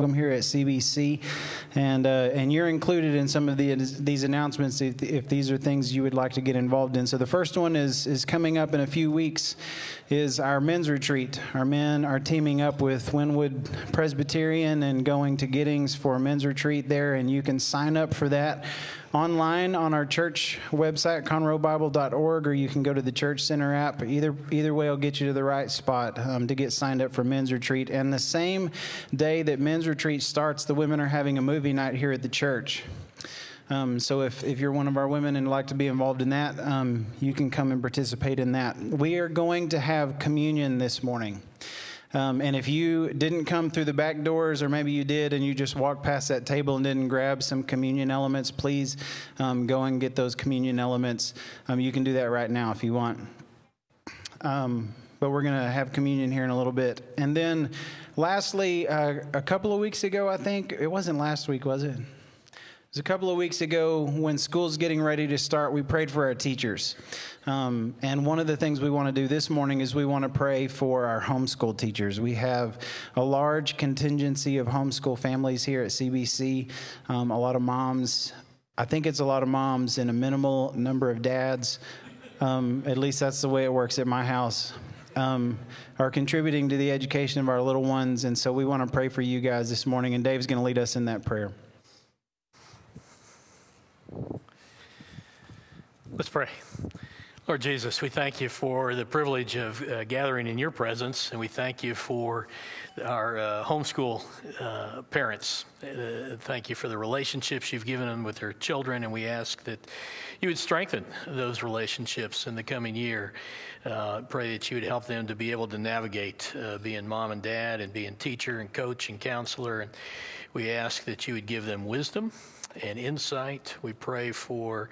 welcome here at CBC, and uh, and you're included in some of the, these announcements if, if these are things you would like to get involved in. So the first one is is coming up in a few weeks, is our men's retreat. Our men are teaming up with Winwood Presbyterian and going to Giddings for a men's retreat there, and you can sign up for that online on our church website, conroebible.org, or you can go to the Church Center app. Either either way will get you to the right spot um, to get signed up for men's retreat. And the same day that men's retreat starts, the women are having a movie night here at the church. Um, so if, if you're one of our women and like to be involved in that, um, you can come and participate in that. We are going to have communion this morning. Um, and if you didn't come through the back doors, or maybe you did and you just walked past that table and didn't grab some communion elements, please um, go and get those communion elements. Um, you can do that right now if you want. Um, but we're going to have communion here in a little bit. And then, lastly, uh, a couple of weeks ago, I think, it wasn't last week, was it? It was a couple of weeks ago when school's getting ready to start, we prayed for our teachers. Um, and one of the things we want to do this morning is we want to pray for our homeschool teachers. We have a large contingency of homeschool families here at CBC, um, a lot of moms. I think it's a lot of moms and a minimal number of dads. Um, at least that's the way it works at my house. Um, are contributing to the education of our little ones. And so we want to pray for you guys this morning. And Dave's going to lead us in that prayer. Let's pray. Lord Jesus, we thank you for the privilege of uh, gathering in your presence, and we thank you for our uh, homeschool uh, parents. Uh, thank you for the relationships you've given them with their children, and we ask that you would strengthen those relationships in the coming year. Uh, pray that you would help them to be able to navigate uh, being mom and dad and being teacher and coach and counselor. And we ask that you would give them wisdom and insight. We pray for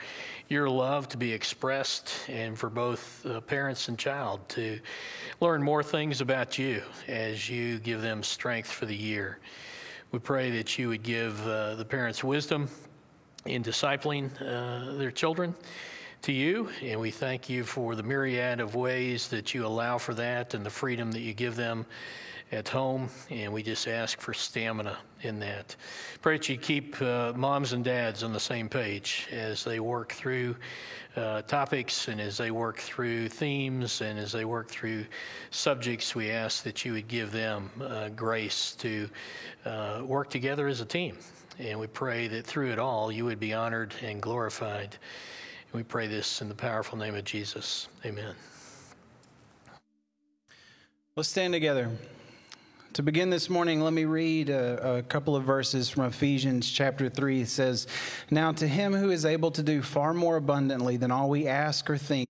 your love to be expressed and for both uh, parents and child to learn more things about you as you give them strength for the year. We pray that you would give uh, the parents wisdom in discipling uh, their children to you, and we thank you for the myriad of ways that you allow for that and the freedom that you give them at home, and we just ask for stamina in that. Pray that you keep uh, moms and dads on the same page as they work through uh, topics and as they work through themes and as they work through subjects. We ask that you would give them uh, grace to uh, work together as a team. And we pray that through it all, you would be honored and glorified. And we pray this in the powerful name of Jesus. Amen. Let's stand together. To begin this morning, let me read a, a, couple of verses from Ephesians chapter 3. It says, Now to him who is able to do far more abundantly than all we ask or think,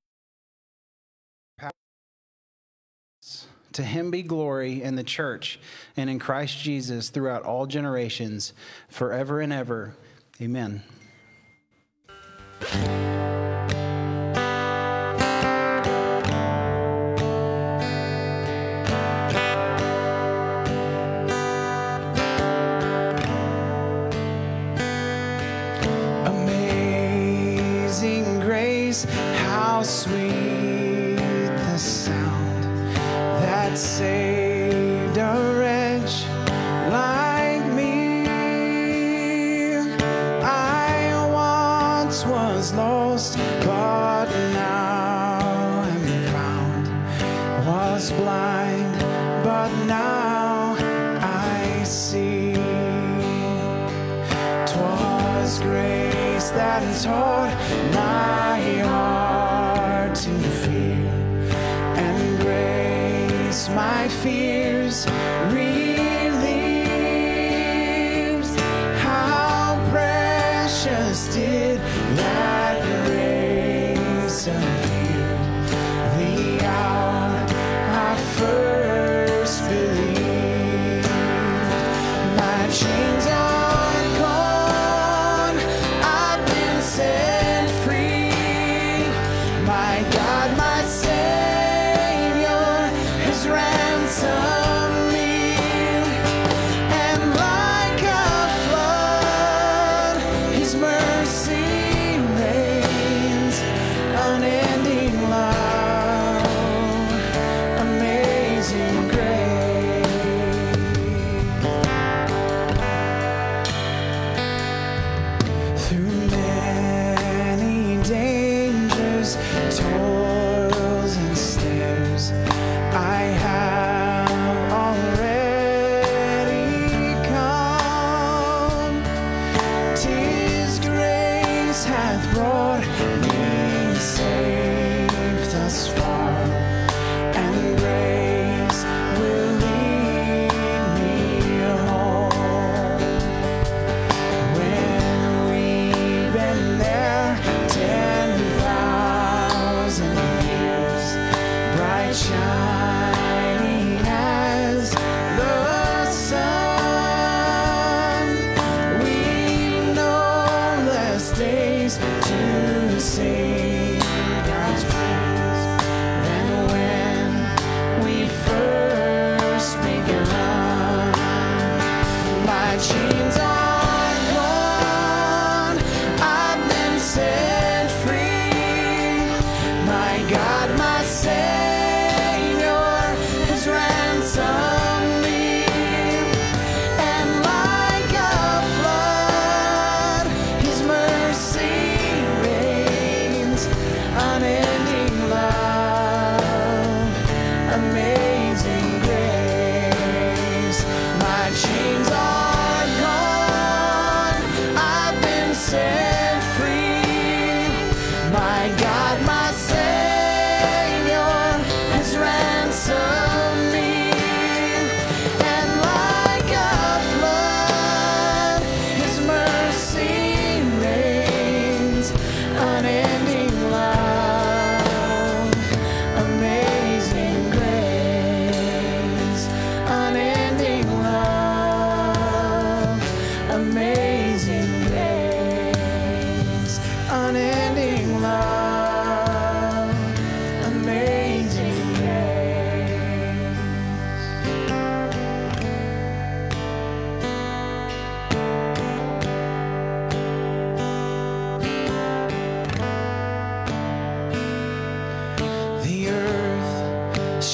to him be glory in the church and in Christ Jesus throughout all generations, forever and ever. Amen.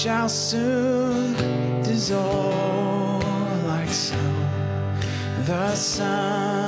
Shall soon dissolve like snow. The sun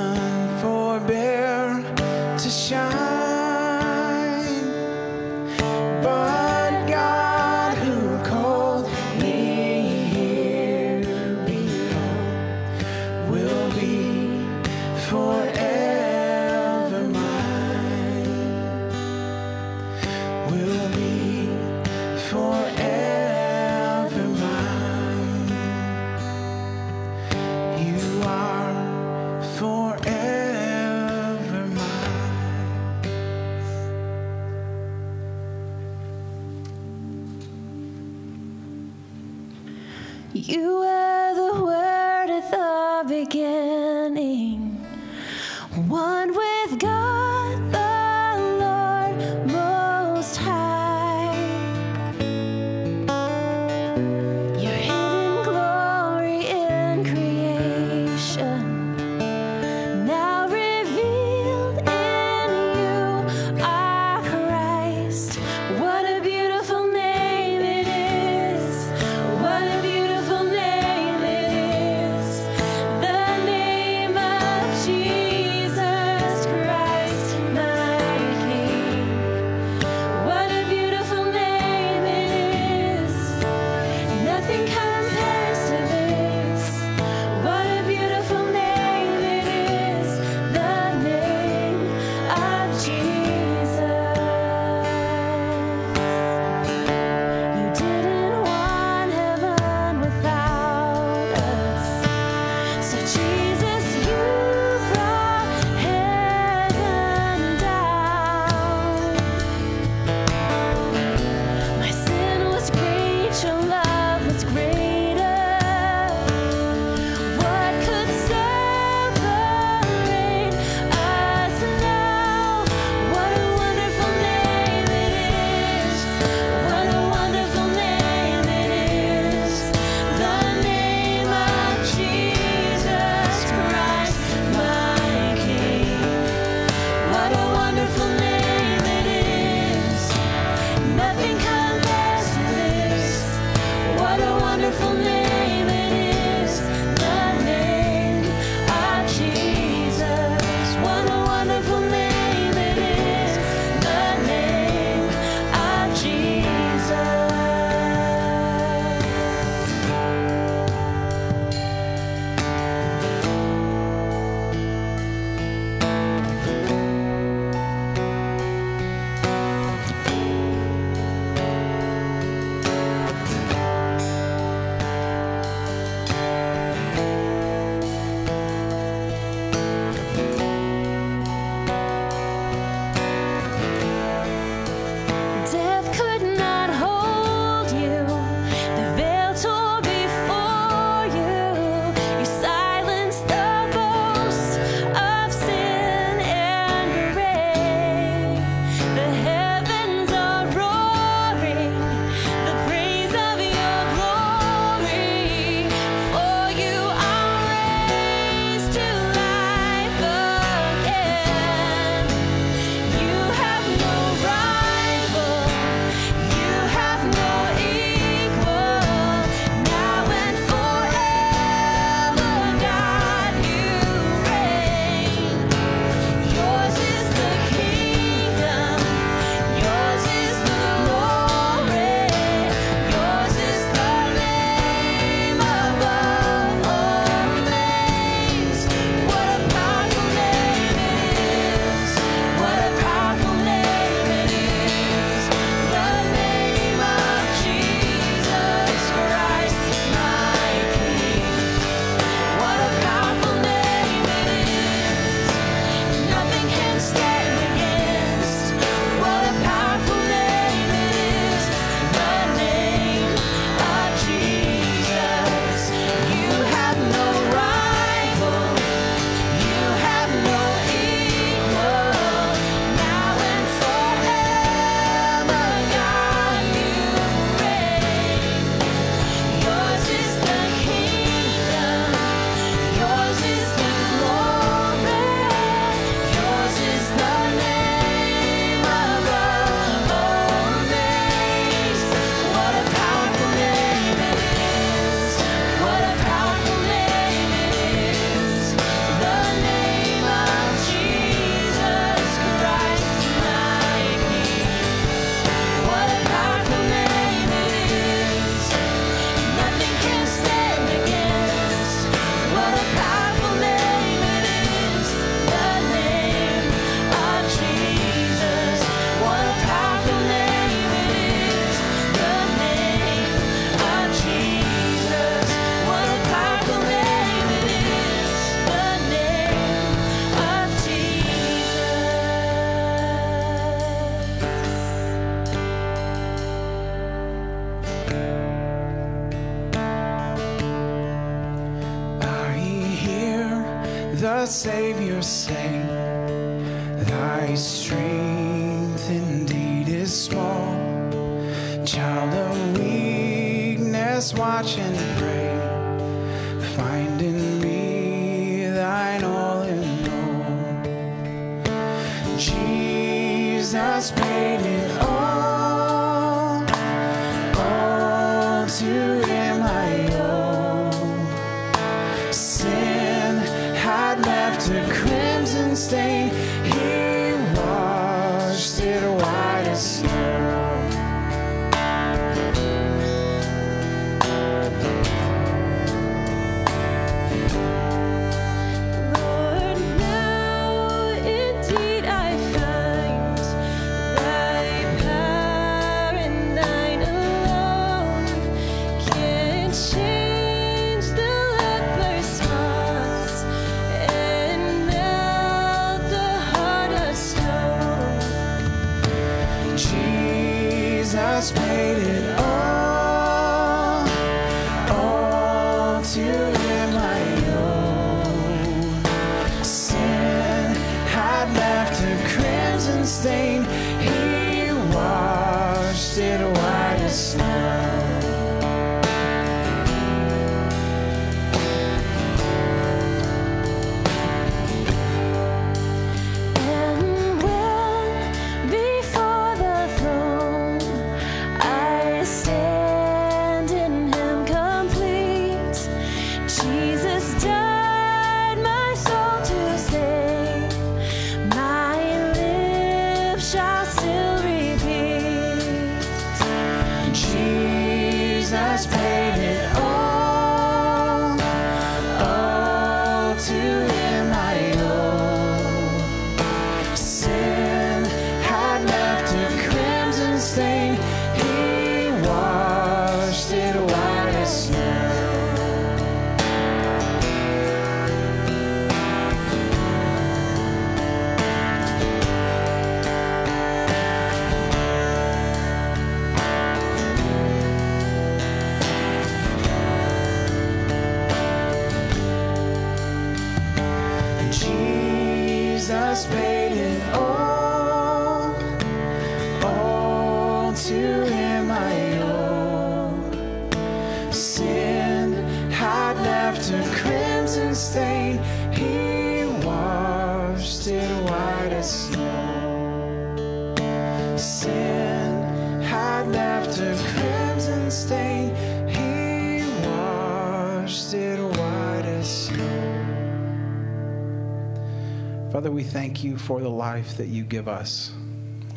for the life that you give us.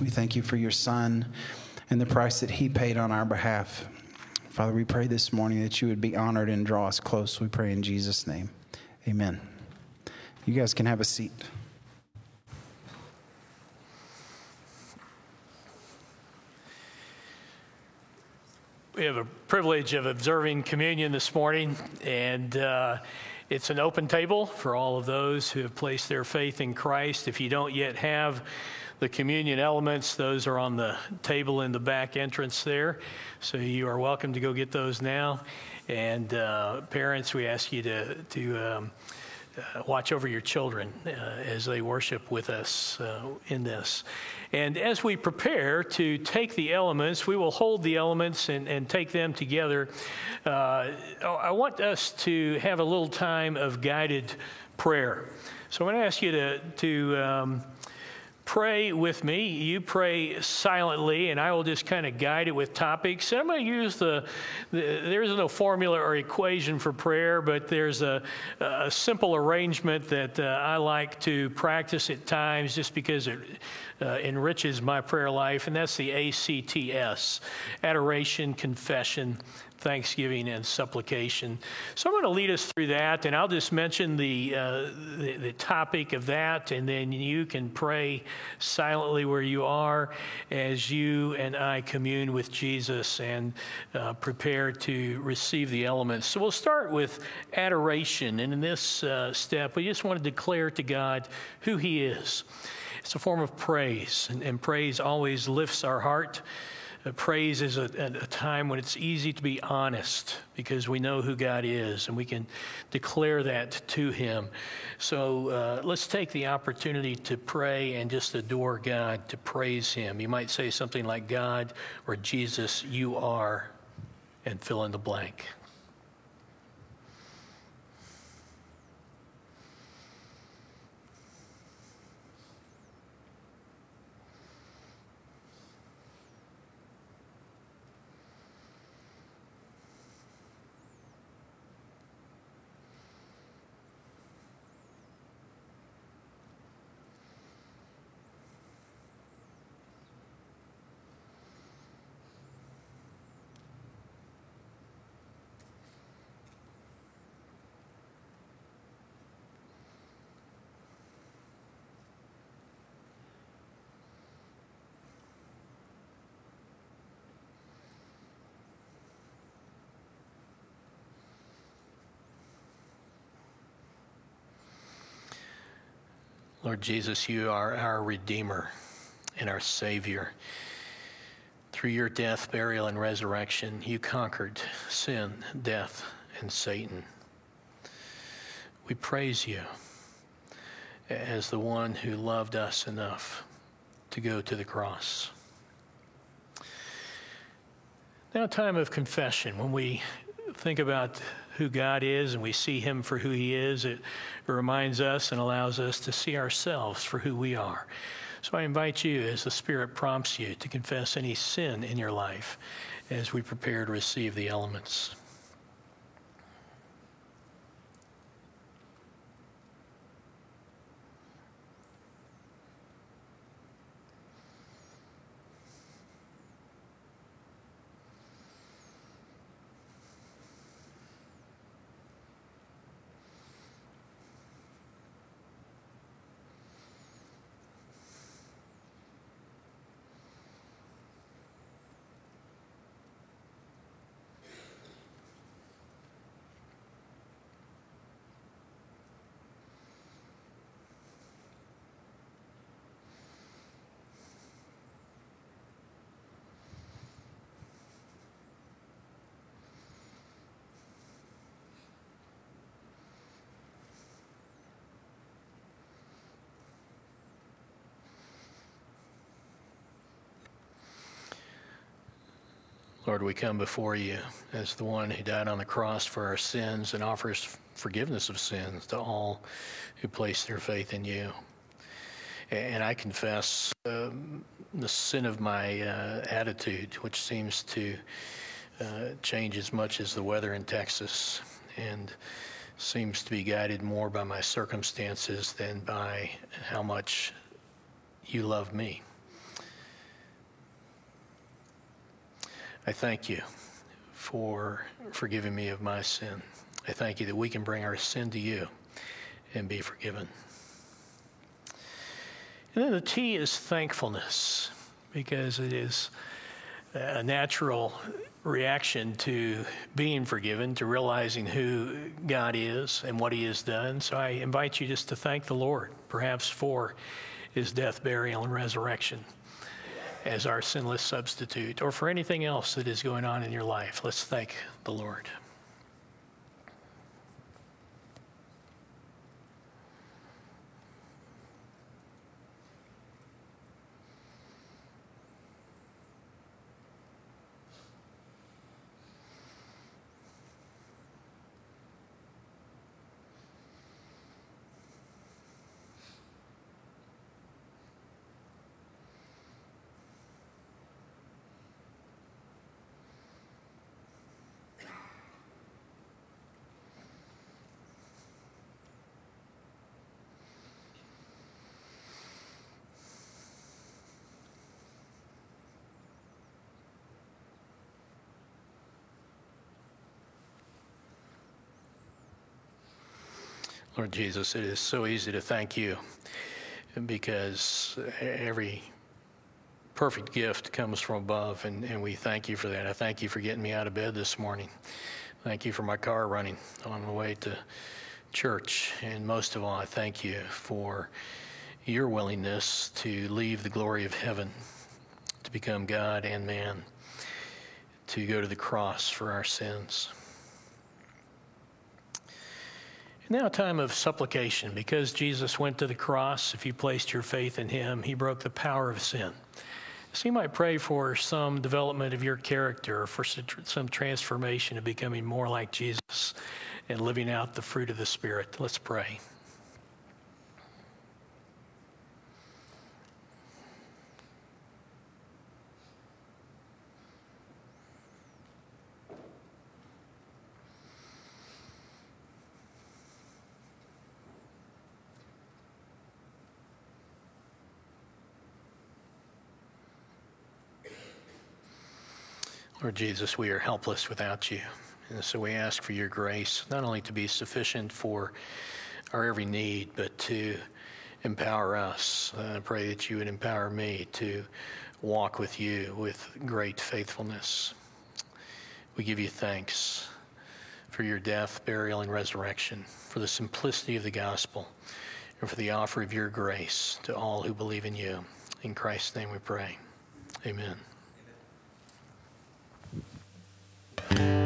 We thank you for your Son and the price that he paid on our behalf. Father, we pray this morning that you would be honored and draw us close. We pray in Jesus' name. Amen. You guys can have a seat. We have a privilege of observing communion this morning, and uh, it's an open table for all of those who have placed their faith in Christ. If you don't yet have the communion elements, those are on the table in the back entrance there. So you are welcome to go get those now. And uh, parents, we ask you to, to um, uh, watch over your children uh, as they worship with us uh, in this. And as we prepare to take the elements, we will hold the elements and, and take them together. Uh, I want us to have a little time of guided prayer. So I'm going to ask you to, to um, pray with me. You pray silently, and I will just kind of guide it with topics. And I'm going to use the, the there's no formula or equation for prayer, but there's a, a simple arrangement that uh, I like to practice at times just because it uh, enriches my prayer life, and that's the ACTS adoration, confession, thanksgiving and supplication. So I'm going to lead us through that, and I'll just mention the, uh, the, the topic of that, and then you can pray silently where you are as you and I commune with Jesus and uh, prepare to receive the elements. So we'll start with adoration, and in this uh, step, we just want to declare to God who He is. It's a form of praise, and, and praise always lifts our heart. Praise is a, a, a time when it's easy to be honest because we know who God is and we can declare that to Him. So uh, let's take the opportunity to pray and just adore God, to praise Him. You might say something like, God or Jesus, you are, and fill in the blank. Lord Jesus, you are our Redeemer and our Savior. Through your death, burial, and resurrection, you conquered sin, death, and Satan. We praise you as the one who loved us enough to go to the cross. Now, time of confession. When we think about who God is and we see Him for who He is, it reminds us and allows us to see ourselves for who we are. So I invite you, as the Spirit prompts you, to confess any sin in your life as we prepare to receive the elements. Lord, we come before you as the one who died on the cross for our sins and offers forgiveness of sins to all who place their faith in you. And I confess um, the sin of my uh, attitude, which seems to uh, change as much as the weather in Texas and seems to be guided more by my circumstances than by how much you love me. I thank you for forgiving me of my sin. I thank you that we can bring our sin to you and be forgiven. And then the T is thankfulness, because it is a natural reaction to being forgiven, to realizing who God is and what He has done. So I invite you just to thank the Lord, perhaps for His death, burial, and resurrection as our sinless substitute, or for anything else that is going on in your life. Let's thank the Lord. Lord Jesus, it is so easy to thank you because every perfect gift comes from above, and, and we thank you for that. I thank you for getting me out of bed this morning. Thank you for my car running on the way to church. And most of all, I thank you for your willingness to leave the glory of heaven to become God and man, to go to the cross for our sins. Now, a time of supplication. Because Jesus went to the cross, if you placed your faith in him, he broke the power of sin. So you might pray for some development of your character, or for some transformation of becoming more like Jesus and living out the fruit of the Spirit. Let's pray. Lord Jesus, we are helpless without you. And so we ask for your grace, not only to be sufficient for our every need, but to empower us. I pray that you would empower me to walk with you with great faithfulness. We give you thanks for your death, burial, and resurrection, for the simplicity of the gospel, and for the offer of your grace to all who believe in you. In Christ's name we pray. Amen. Nails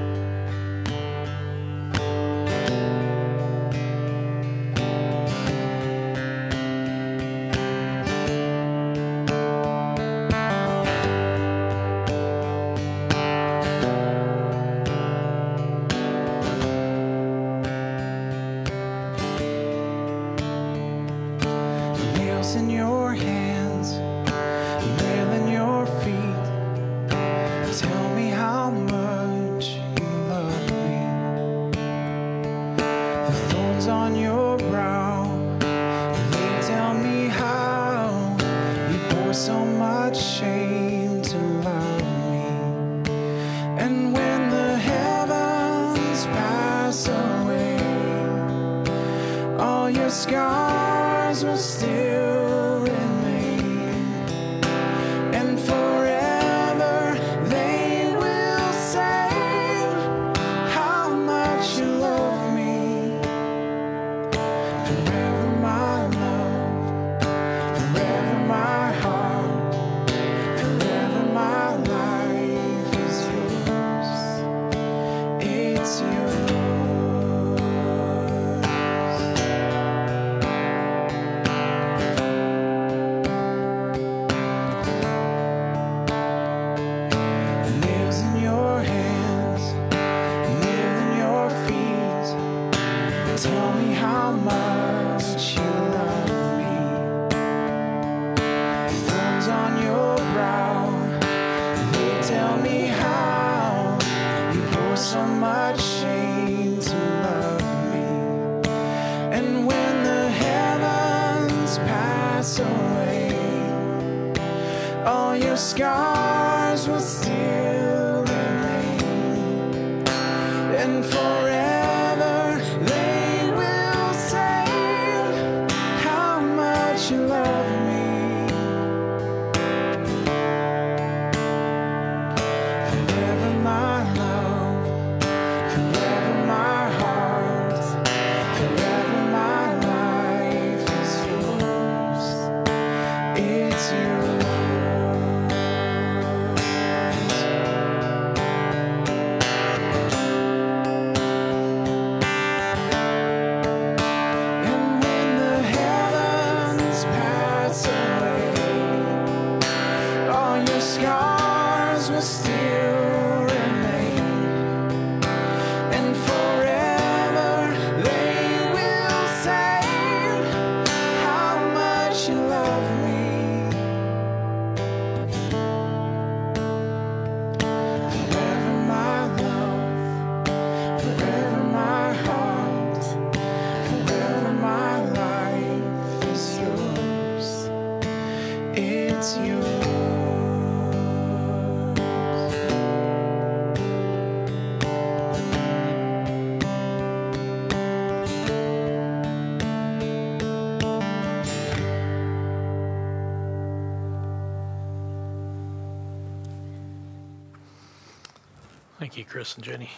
Chris and Jenny.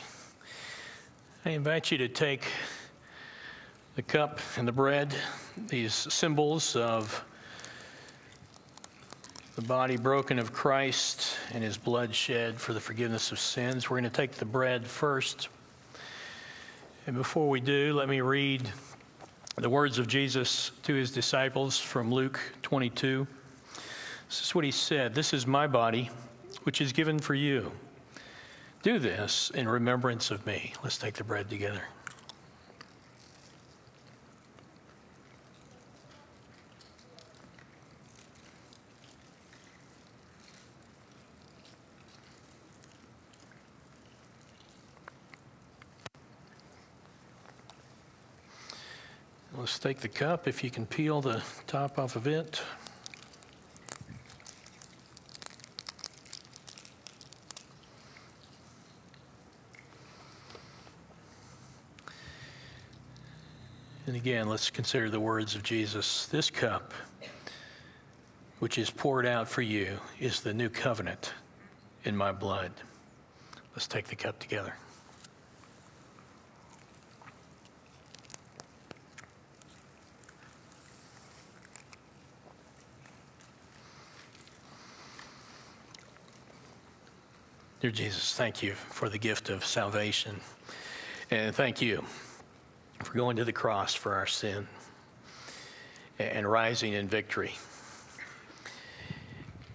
I invite you to take the cup and the bread, these symbols of the body broken of Christ and his blood shed for the forgiveness of sins. We're going to take the bread first. And before we do, let me read the words of Jesus to his disciples from Luke 22. This is what he said This is my body, which is given for you. Do this in remembrance of me. Let's take the bread together. Let's take the cup, if you can peel the top off of it. And again, let's consider the words of Jesus. This cup, which is poured out for you, is the new covenant in my blood. Let's take the cup together. Dear Jesus, thank you for the gift of salvation. And thank you for going to the cross for our sin and rising in victory.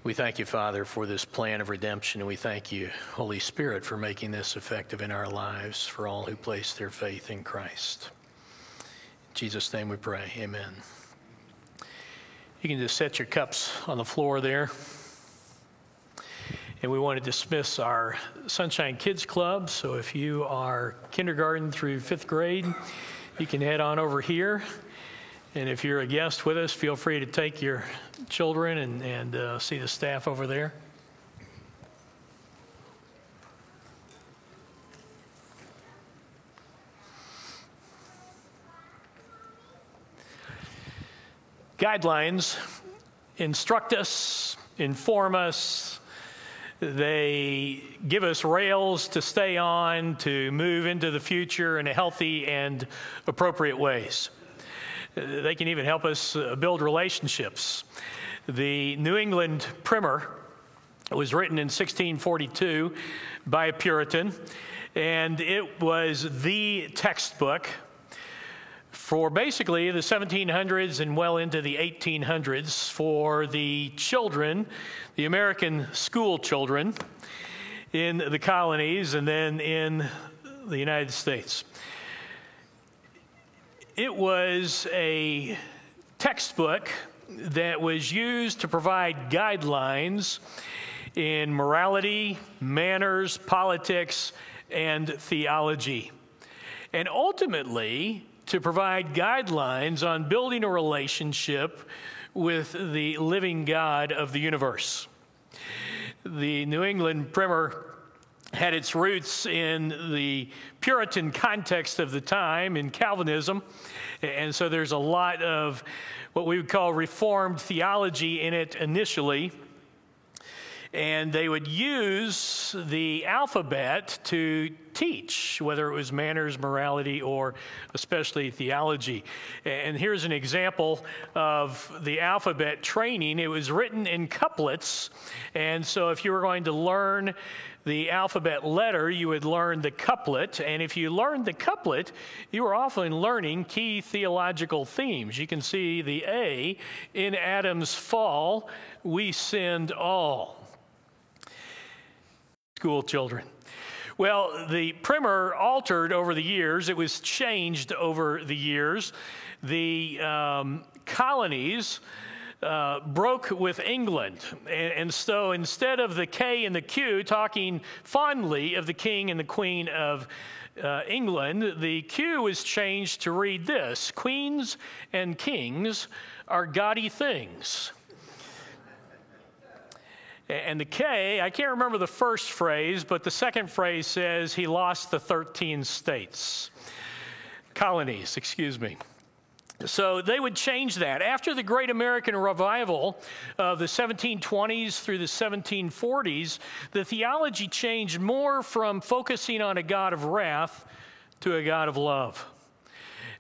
We thank you, Father, for this plan of redemption, and we thank you, Holy Spirit, for making this effective in our lives for all who place their faith in Christ. In Jesus' name we pray. Amen. You can just set your cups on the floor there. And we want to dismiss our Sunshine Kids Club. So if you are kindergarten through fifth grade, you can head on over here. And if you're a guest with us, feel free to take your children and, and uh, see the staff over there. Guidelines instruct us, inform us, they give us rails to stay on, to move into the future in a healthy and appropriate ways. They can even help us uh, build relationships. The New England Primer was written in 1642 by a Puritan, and it was the textbook for basically the 1700s and well into the 1800s for the children the American school children in the colonies and then in the United States. It was a textbook that was used to provide guidelines in morality, manners, politics, and theology. And ultimately, to provide guidelines on building a relationship with the living God of the universe. The New England primer had its roots in the Puritan context of the time, in Calvinism. And so there's a lot of what we would call Reformed theology in it initially and they would use the alphabet to teach, whether it was manners, morality, or especially theology. And here's an example of the alphabet training. It was written in couplets, and so if you were going to learn the alphabet letter, you would learn the couplet. And if you learned the couplet, you were often learning key theological themes. You can see the A in Adam's fall, we sinned all school children. Well, the primer altered over the years, it was changed over the years. The um, colonies uh, broke with England. And, and, so instead of the K and the Q talking fondly of the king and the queen of uh, England, the Q was changed to read this Queens and kings are gaudy things. And the K, I can't remember the first phrase, but the second phrase says he lost the 13 states, colonies, excuse me. So they would change that. After the Great American Revival of the 1720s through the 1740s, the theology changed more from focusing on a God of wrath to a God of love.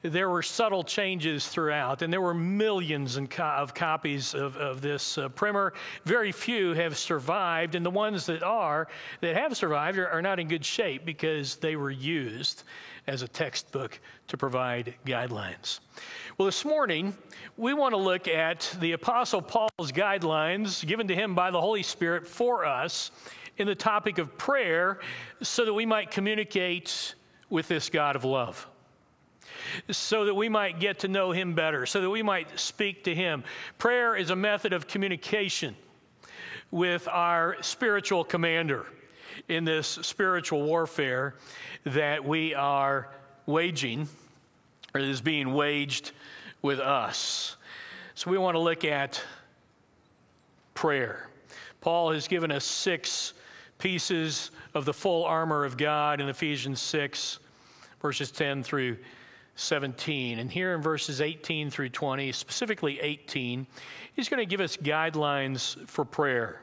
There were subtle changes throughout, and there were millions of copies of, of this uh, primer. Very few have survived, and the ones that are, that have survived, are, are not in good shape because they were used as a textbook to provide guidelines. Well, this morning, we want to look at the Apostle Paul's guidelines given to him by the Holy Spirit for us in the topic of prayer so that we might communicate with this God of love so that we might get to know Him better, so that we might speak to Him. Prayer is a method of communication with our spiritual commander in this spiritual warfare that we are waging, or is being waged with us. So we want to look at prayer. Paul has given us six pieces of the full armor of God in Ephesians 6, verses 10 through 17. And here in verses 18 through 20, specifically 18, he's going to give us guidelines for prayer.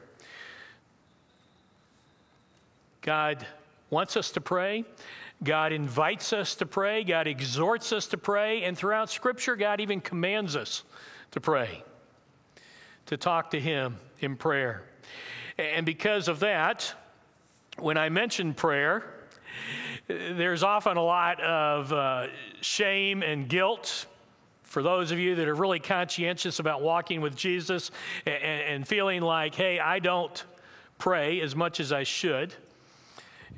God wants us to pray. God invites us to pray. God exhorts us to pray. And throughout Scripture, God even commands us to pray, to talk to Him in prayer. And because of that, when I mention prayer, there's often a lot of uh, shame and guilt for those of you that are really conscientious about walking with Jesus and, and feeling like, hey, I don't pray as much as I should.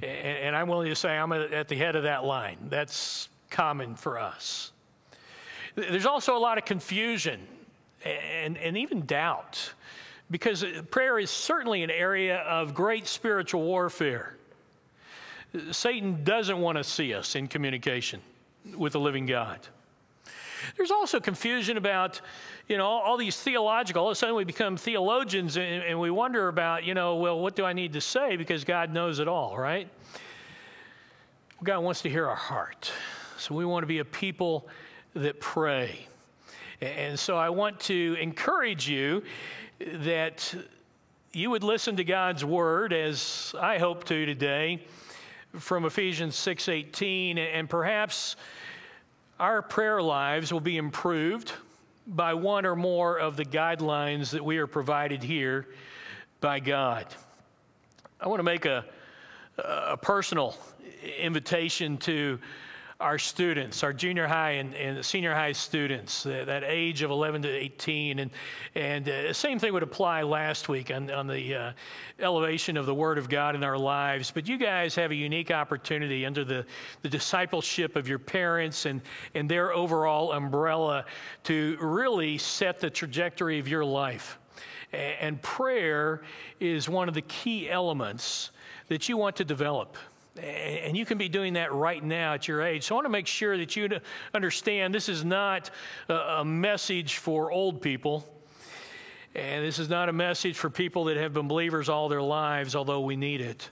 And, and I'm willing to say I'm at the head of that line. That's common for us. There's also a lot of confusion and, and even doubt because prayer is certainly an area of great spiritual warfare. Satan doesn't want to see us in communication with the living God. There's also confusion about, you know, all, these theological, all of a sudden we become theologians and, and we wonder about, you know, well, what do I need to say because God knows it all, right? God wants to hear our heart. So we want to be a people that pray. And so I want to encourage you that you would listen to God's word as I hope to today from Ephesians 6:18 and perhaps our prayer lives will be improved by one or more of the guidelines that we are provided here by God. I want to make a, a personal invitation to our students, our junior high and, and senior high students, uh, that age of 11 to 18. And, and uh, same thing would apply last week on, on the uh, elevation of the Word of God in our lives. But you guys have a unique opportunity under the, the discipleship of your parents and, and their overall umbrella to really set the trajectory of your life. And prayer is one of the key elements that you want to develop. And you can be doing that right now at your age. So I want to make sure that you understand this is not a message for old people. And this is not a message for people that have been believers all their lives, although we need it.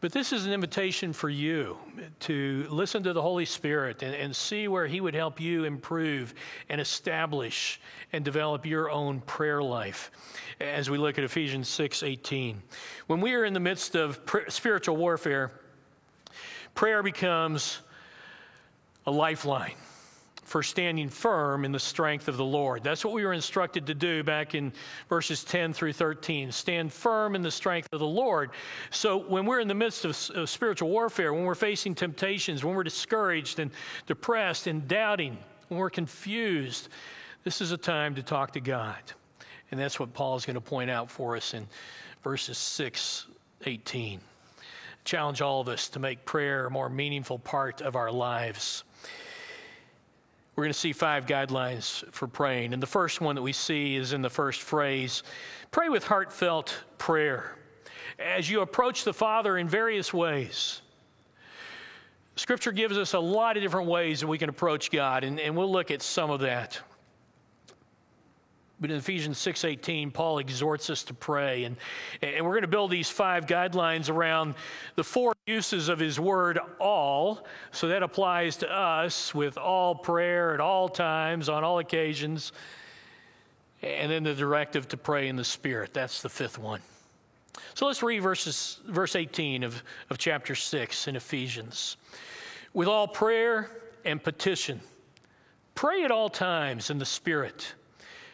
But this is an invitation for you to listen to the Holy Spirit and, and, see where He would help you improve and establish and develop your own prayer life as we look at Ephesians 6 18. When we are in the midst of spiritual warfare, Prayer becomes a lifeline for standing firm in the strength of the Lord. That's what we were instructed to do back in verses 10 through 13. Stand firm in the strength of the Lord. So when we're in the midst of, of spiritual warfare, when we're facing temptations, when we're discouraged and depressed and doubting, when we're confused, this is a time to talk to God. And that's what Paul is going to point out for us in verses 6, 18 challenge all of us to make prayer a more meaningful part of our lives. We're going to see five guidelines for praying. And the first one that we see is in the first phrase pray with heartfelt prayer. As you approach the Father in various ways, Scripture gives us a lot of different ways that we can approach God, and, and we'll look at some of that. But in Ephesians 6:18, Paul exhorts us to pray. And, and we're going to build these five guidelines around the four uses of his word all. So that applies to us with all prayer at all times, on all occasions. And then the directive to pray in the Spirit. That's the fifth one. So let's read verses, verse 18 of, of chapter 6 in Ephesians. With all prayer and petition Pray at all times in the Spirit.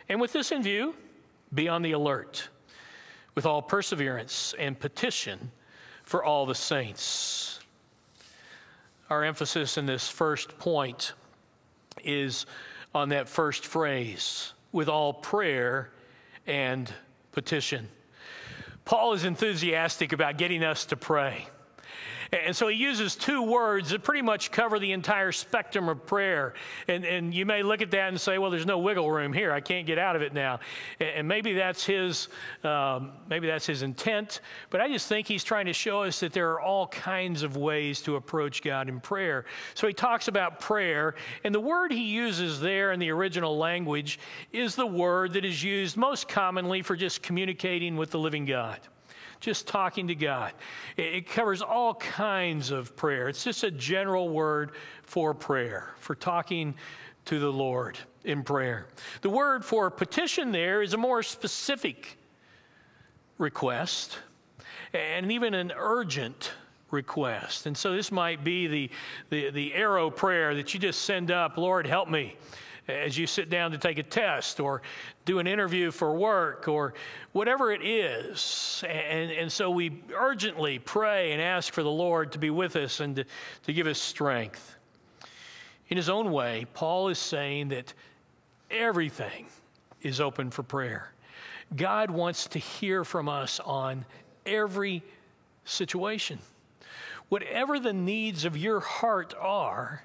And with this in view, be on the alert with all perseverance and petition for all the saints. Our emphasis in this first point is on that first phrase with all prayer and petition. Paul is enthusiastic about getting us to pray. And so he uses two words that pretty much cover the entire spectrum of prayer. And, and you may look at that and say, well, there's no wiggle room here. I can't get out of it now. And maybe that's his, um, maybe that's his intent. But I just think he's trying to show us that there are all kinds of ways to approach God in prayer. So he talks about prayer. And the word he uses there in the original language is the word that is used most commonly for just communicating with the living God just talking to God. It covers all kinds of prayer. It's just a general word for prayer, for talking to the Lord in prayer. The word for petition there is a more specific request and even an urgent request. And so this might be the, the, the arrow prayer that you just send up Lord, help me as you sit down to take a test or do an interview for work or whatever it is. And, and so we urgently pray and ask for the Lord to be with us and to, to give us strength. In his own way, Paul is saying that everything is open for prayer. God wants to hear from us on every situation. Whatever the needs of your heart are,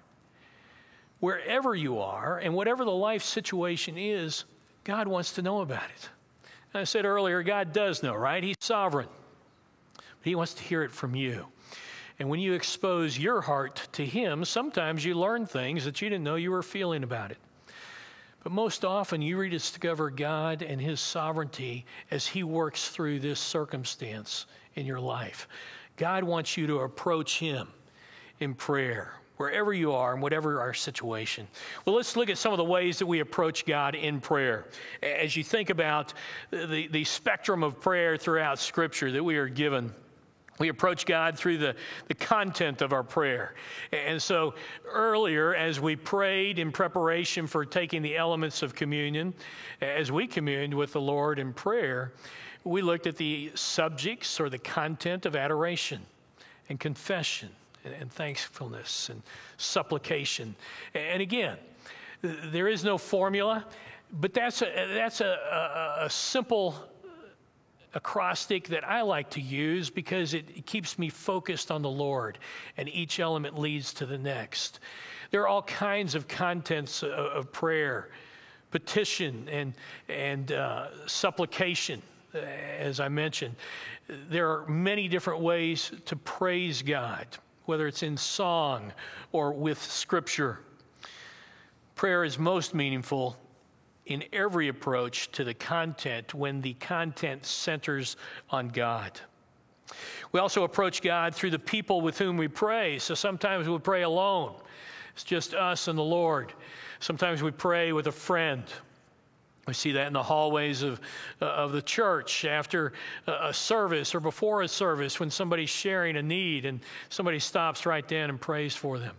wherever you are and whatever the life situation is, God wants to know about it. And I said earlier, God does know, right? He's sovereign. But He wants to hear it from you. And when you expose your heart to Him, sometimes you learn things that you didn't know you were feeling about it. But most often, you rediscover God and His sovereignty as He works through this circumstance in your life. God wants you to approach Him in prayer wherever you are and whatever our situation. Well, let's look at some of the ways that we approach God in prayer. As you think about the, the spectrum of prayer throughout Scripture that we are given. We approach God through the, the content of our prayer. And so earlier, as we prayed in preparation for taking the elements of communion, as we communed with the Lord in prayer, we looked at the subjects or the content of adoration and confession and, thankfulness and supplication. And again, there is no formula, but that's a, that's a, a, a simple uh, acrostic that I like to use because it, it, keeps me focused on the Lord, and each element leads to the next. There are all kinds of contents of, of prayer, petition, and, and uh, supplication, uh, as I mentioned. There are many different ways to praise God whether it's in song or with scripture. Prayer is most meaningful in every approach to the content when the content centers on God. We also approach God through the people with whom we pray. So sometimes we pray alone, it's just us and the Lord. Sometimes we pray with a friend. We see that in the hallways of, uh, of the church after a service or before a service when somebody's sharing a need and somebody stops right then and prays for them.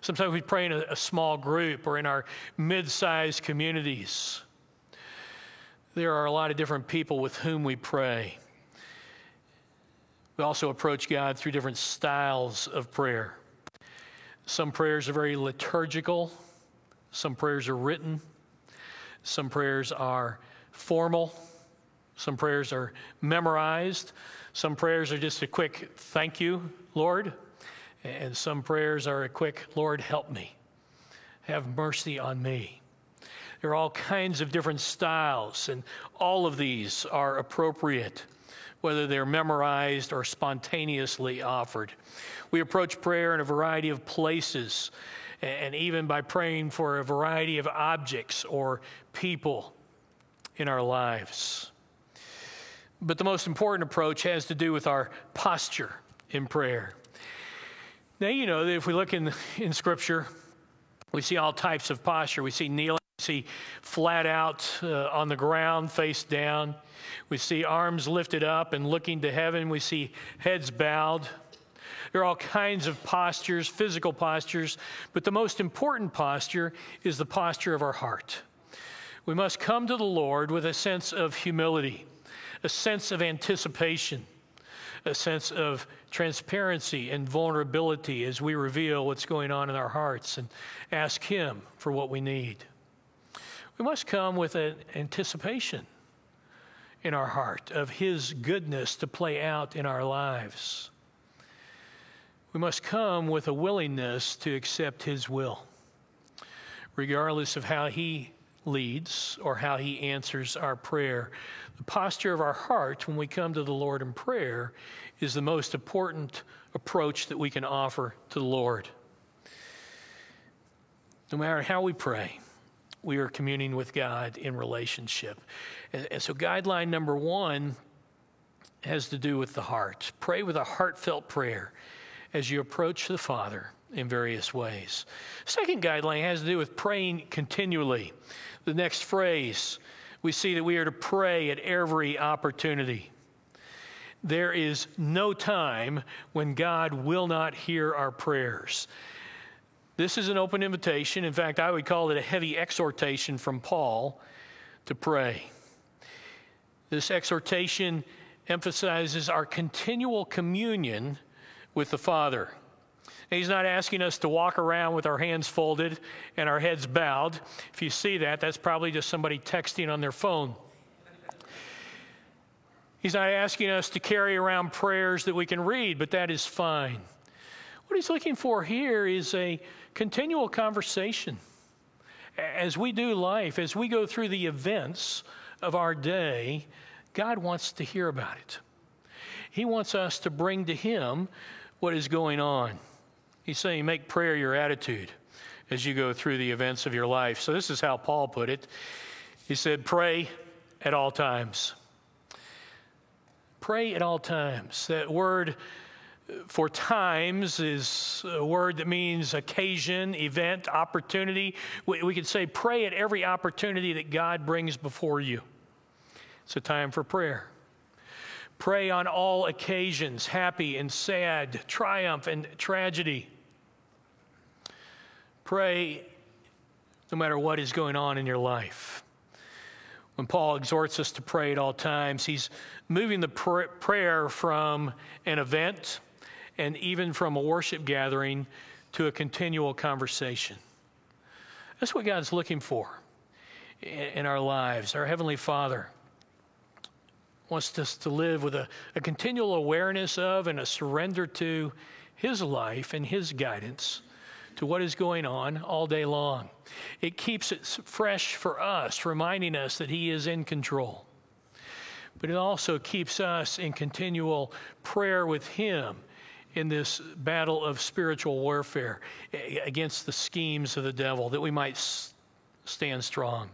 Sometimes we pray in a, a small group or in our mid sized communities. There are a lot of different people with whom we pray. We also approach God through different styles of prayer. Some prayers are very liturgical, some prayers are written. Some prayers are formal, some prayers are memorized, some prayers are just a quick thank you, Lord, and some prayers are a quick Lord, help me. Have mercy on me. There are all kinds of different styles, and all of these are appropriate, whether they're memorized or spontaneously offered. We approach prayer in a variety of places and even by praying for a variety of objects or people in our lives. But the most important approach has to do with our posture in prayer. Now, you know that if we look in, in Scripture, we see all types of posture. We see kneeling, we see flat out uh, on the ground, face down. We see arms lifted up and looking to heaven. We see heads bowed. There are all kinds of postures, physical postures, but the most important posture is the posture of our heart. We must come to the Lord with a sense of humility, a sense of anticipation, a sense of transparency and vulnerability as we reveal what's going on in our hearts and ask Him for what we need. We must come with an anticipation in our heart of His goodness to play out in our lives. We must come with a willingness to accept His will, regardless of how He leads or how He answers our prayer. The posture of our heart when we come to the Lord in prayer is the most important approach that we can offer to the Lord. No matter how we pray, we are communing with God in relationship. And, and, so, guideline number one has to do with the heart. Pray with a heartfelt prayer as you approach the Father in various ways. Second guideline has to do with praying continually. The next phrase, we see that we are to pray at every opportunity. There is no time when God will not hear our prayers. This is an open invitation. In fact, I would call it a heavy exhortation from Paul to pray. This exhortation emphasizes our continual communion with the Father. He's not asking us to walk around with our hands folded and our heads bowed. If you see that, that's probably just somebody texting on their phone. He's not asking us to carry around prayers that we can read, but that is fine. What he's looking for here is a continual conversation. As we do life, as we go through the events of our day, God wants to hear about it. He wants us to bring to Him what is going on. He's saying, make prayer your attitude as you go through the events of your life. So, this is how Paul put it. He said, pray at all times. Pray at all times. That word for times is a word that means occasion, event, opportunity. We, we could say pray at every opportunity that God brings before you. It's a time for prayer. Pray on all occasions, happy and sad, triumph and tragedy. Pray no matter what is going on in your life. When Paul exhorts us to pray at all times, he's moving the pr- prayer from an event and even from a worship gathering to a continual conversation. That's what God's looking for in our lives. Our Heavenly Father wants us to live with a, a continual awareness of and a surrender to His life and His guidance to what is going on all day long. It keeps it fresh for us, reminding us that He is in control. But it also keeps us in continual prayer with Him in this battle of spiritual warfare against the schemes of the devil, that we might stand strong.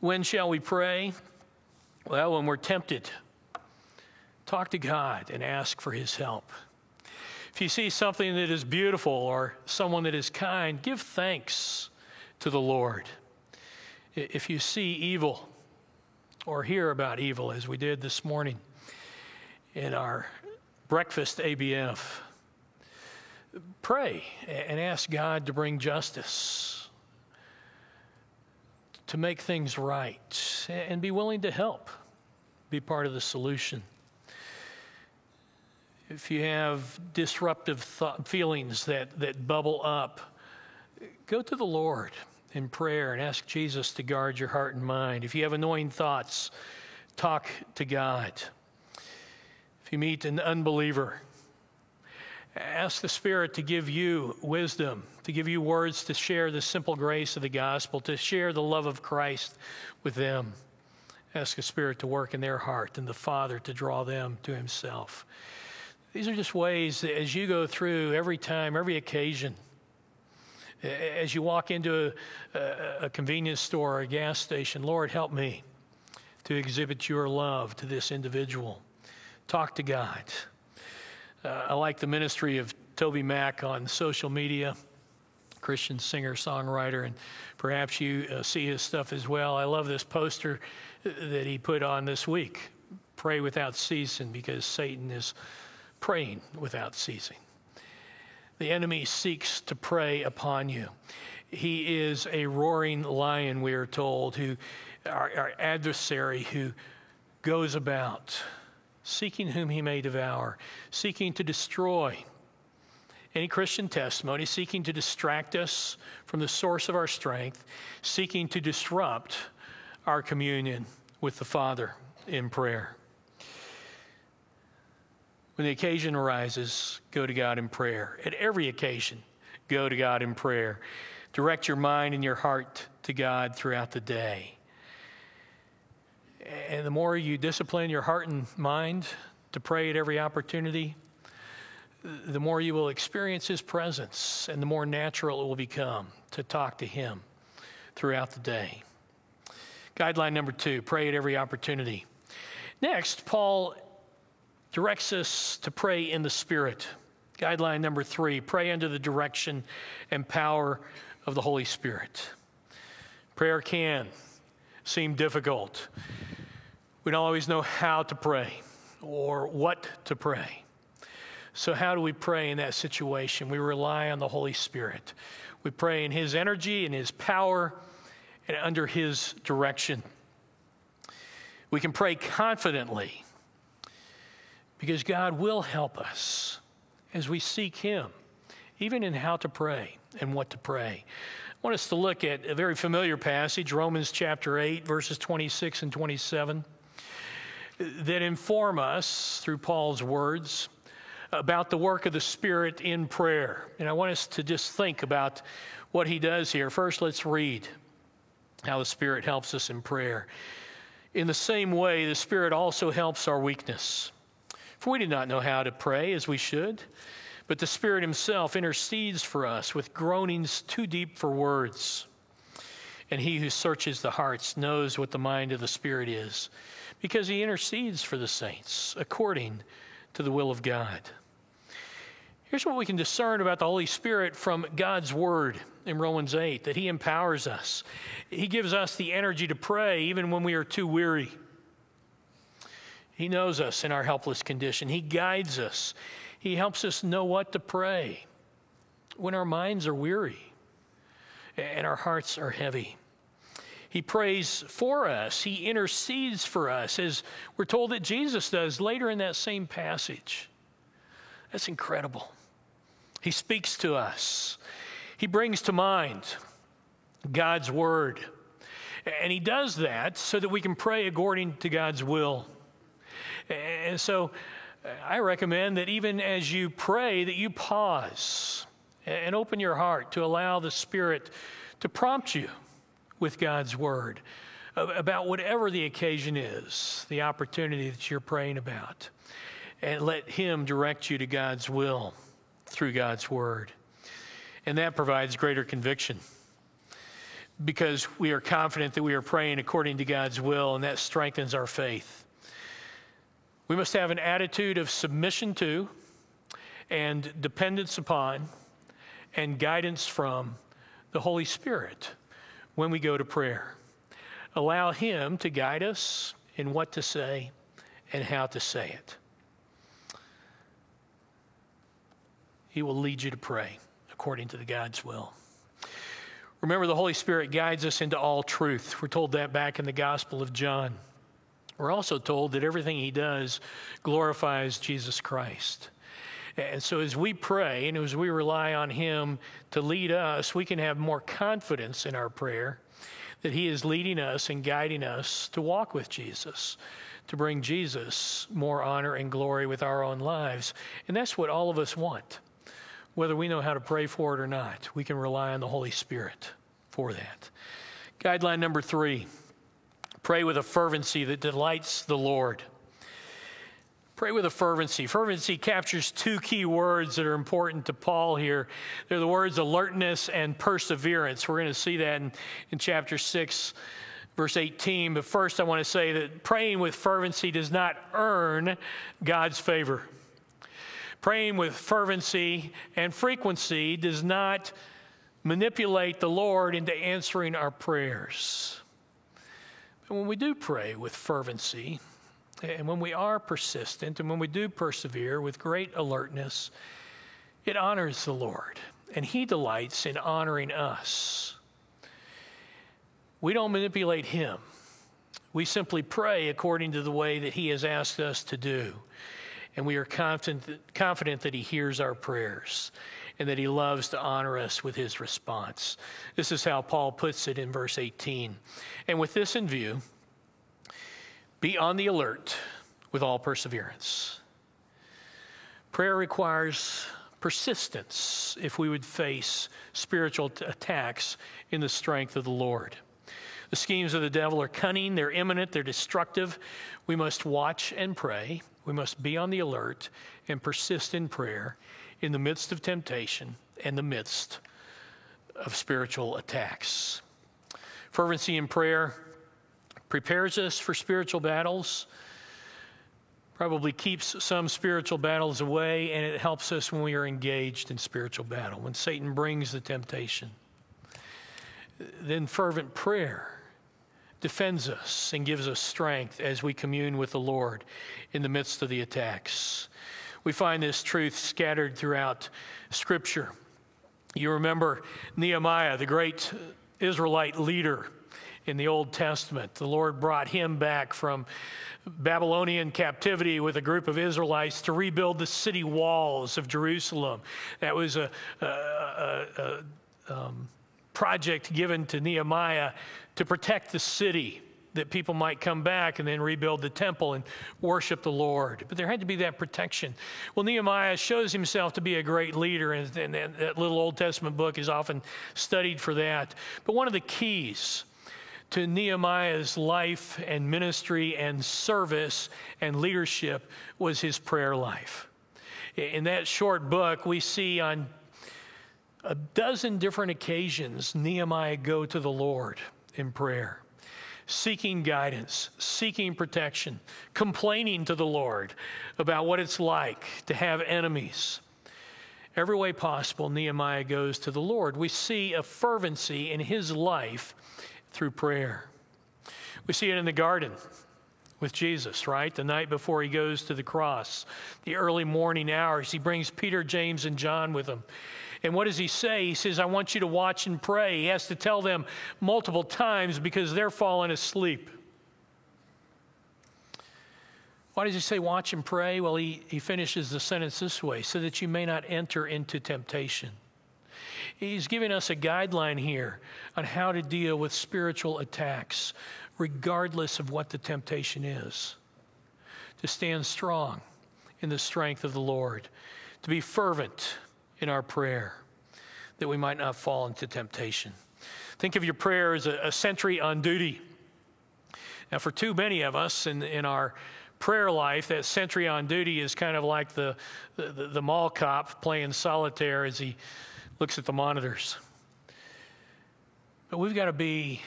When shall we pray? Well, when we're tempted, talk to God and ask for His help. If you see something that is beautiful or someone that is kind, give thanks to the Lord. If you see evil or hear about evil, as we did this morning in our breakfast ABF, pray and ask God to bring justice, to make things right, and be willing to help, be part of the solution. If you have disruptive th- feelings that, that bubble up, go to the Lord in prayer and ask Jesus to guard your heart and mind. If you have annoying thoughts, talk to God If you meet an unbeliever, ask the Spirit to give you wisdom, to give you words to share the simple grace of the gospel, to share the love of Christ with them. Ask the Spirit to work in their heart and the Father to draw them to Himself. These are just ways that as you go through every time, every occasion, as you walk into a, a, convenience store or a gas station, Lord, help me to exhibit your love to this individual. Talk to God. Uh, I like the ministry of TobyMac on social media, Christian singer, songwriter, and perhaps you uh, see his stuff as well. I love this poster that he put on this week Pray without ceasing because Satan is praying without ceasing. The enemy seeks to prey upon you. He is a roaring lion, we are told, who our, our adversary who goes about seeking whom he may devour, seeking to destroy any Christian testimony, seeking to distract us from the source of our strength, seeking to disrupt our communion with the Father in prayer. When the occasion arises, go to God in prayer. At every occasion, go to God in prayer. Direct your mind and your heart to God throughout the day. And the more you discipline your heart and mind to pray at every opportunity, the more you will experience His presence and the more natural it will become to talk to Him throughout the day. Guideline number two pray at every opportunity. Next, Paul directs us to pray in the Spirit. Guideline number three pray under the direction and power of the Holy Spirit. Prayer can seem difficult. We don't always know how to pray or what to pray. So, how do we pray in that situation? We rely on the Holy Spirit. We pray in His energy and His power and under His direction. We can pray confidently because God will help us as we seek Him, even in how to pray and what to pray. I want us to look at a very familiar passage, Romans chapter 8, verses 26 and 27, that inform us through Paul's words about the work of the Spirit in prayer. And I want us to just think about what he does here. First, let's read how the Spirit helps us in prayer. In the same way, the Spirit also helps our weakness. For we do not know how to pray as we should, but the Spirit Himself intercedes for us with groanings too deep for words. And He who searches the hearts knows what the mind of the Spirit is, because He intercedes for the saints according to the will of God. Here's what we can discern about the Holy Spirit from God's Word in Romans 8 that He empowers us. He gives us the energy to pray even when we are too weary. He knows us in our helpless condition. He guides us. He helps us know what to pray when our minds are weary and our hearts are heavy. He prays for us, He intercedes for us, as we're told that Jesus does later in that same passage. That's incredible. He speaks to us, He brings to mind God's Word. And He does that so that we can pray according to God's will. And so I recommend that even as you pray that you pause and open your heart to allow the Spirit to prompt you with God's word about whatever the occasion is, the opportunity that you're praying about. And let him direct you to God's will through God's word. And that provides greater conviction because we are confident that we are praying according to God's will, and that strengthens our faith. We must have an attitude of submission to and dependence upon and guidance from the Holy Spirit when we go to prayer. Allow Him to guide us in what to say and how to say it. He will lead you to pray according to the God's will. Remember, the Holy Spirit guides us into all truth. We're told that back in the Gospel of John. We're also told that everything he does glorifies Jesus Christ. And so, as we pray and as we rely on Him to lead us, we can have more confidence in our prayer that He is leading us and guiding us to walk with Jesus, to bring Jesus more honor and glory with our own lives. And that's what all of us want. Whether we know how to pray for it or not, we can rely on the Holy Spirit for that. Guideline number three Pray with a fervency that delights the Lord. Pray with a fervency. Fervency captures two key words that are important to Paul here. They're the words alertness and perseverance. We're going to see that in, in chapter 6, verse 18. But first, I want to say that praying with fervency does not earn God's favor. Praying with fervency and frequency does not manipulate the Lord into answering our prayers. And when we do pray with fervency And when we are persistent and when we do persevere with great alertness, it honors the Lord, and He delights in honoring us. We don't manipulate Him. We simply pray according to the way that He has asked us to do. And we are confident, confident that He hears our prayers and that He loves to honor us with His response. This is how Paul puts it in verse 18. And with this in view, be on the alert with all perseverance. Prayer requires persistence if we would face spiritual t- attacks in the strength of the Lord. The schemes of the devil are cunning, they're imminent, they're destructive. We must watch and pray. We must be on the alert and persist in prayer in the midst of temptation and the midst of spiritual attacks. Fervency in prayer prepares us for spiritual battles, probably keeps some spiritual battles away, and it helps us when we are engaged in spiritual battle, when Satan brings the temptation. Then fervent prayer defends us and gives us strength as we commune with the Lord in the midst of the attacks. We find this truth scattered throughout Scripture. You remember Nehemiah, the great Israelite leader in the Old Testament. The Lord brought him back from Babylonian captivity with a group of Israelites to rebuild the city walls of Jerusalem. That was a, a, a, a um, project given to Nehemiah to protect the city that people might come back and then rebuild the temple and worship the Lord. But there had to be that protection. Well, Nehemiah shows himself to be a great leader, and, and that little Old Testament book is often studied for that. But one of the keys to Nehemiah's life and ministry and service and leadership was his prayer life. In that short book, we see on a dozen different occasions Nehemiah go to the Lord in prayer, seeking guidance, seeking protection, complaining to the Lord about what it's like to have enemies. Every way possible, Nehemiah goes to the Lord. We see a fervency in his life through prayer. We see it in the garden with Jesus, right? The night before he goes to the cross, the early morning hours, he brings Peter, James, and John with him. And what does he say? He says, I want you to watch and pray. He has to tell them multiple times because they're falling asleep. Why does he say watch and pray? Well, he, he finishes the sentence this way so that you may not enter into temptation. He's giving us a guideline here on how to deal with spiritual attacks, regardless of what the temptation is. To stand strong in the strength of the Lord, to be fervent in our prayer, that we might not fall into temptation. Think of your prayer as a, a sentry on duty. Now, for too many of us in, in our prayer life, that sentry on duty is kind of like the, the, the mall cop playing solitaire as he looks at the monitors. But we've got to be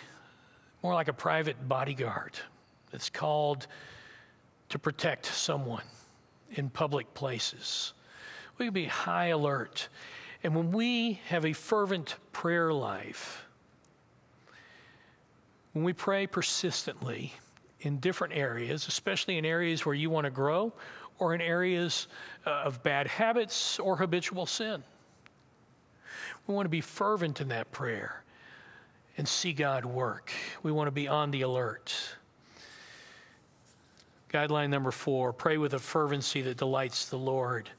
more like a private bodyguard that's called to protect someone in public places. We can be high alert. And when we have a fervent prayer life, when we pray persistently in different areas, especially in areas where you want to grow or in areas uh, of bad habits or habitual sin, we want to be fervent in that prayer and see God work. We want to be on the alert. Guideline number four pray with a fervency that delights the Lord.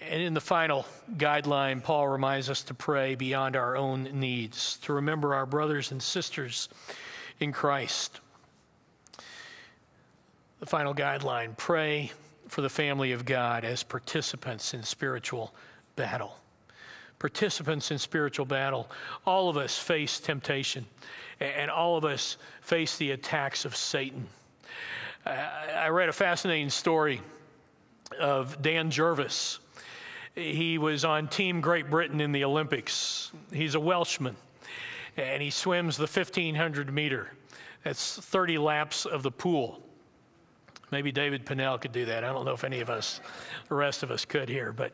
And in the final guideline, Paul reminds us to pray beyond our own needs, to remember our brothers and sisters in Christ. The final guideline pray for the family of God as participants in spiritual battle participants in spiritual battle. All of us face temptation, and all of us face the attacks of Satan. I read a fascinating story of Dan Jervis. He was on Team Great Britain in the Olympics. He's a Welshman, and he swims the 1500 meter. That's 30 laps of the pool. Maybe David Pinnell could do that. I don't know if any of us, the rest of us, could here, but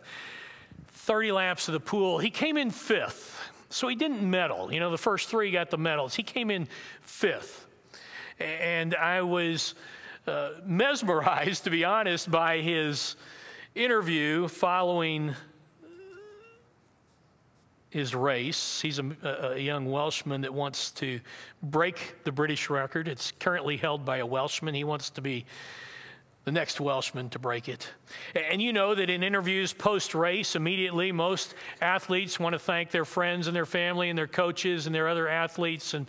30 laps of the pool. He came in fifth. So he didn't medal. You know, the first three got the medals. He came in fifth. And I was uh, mesmerized, to be honest, by his interview following his race. He's a, a, young Welshman that wants to break the British record. It's currently held by a Welshman. He wants to be the next Welshman to break it. And you know that in interviews post race, immediately, most athletes want to thank their friends and their family and their coaches and their other athletes and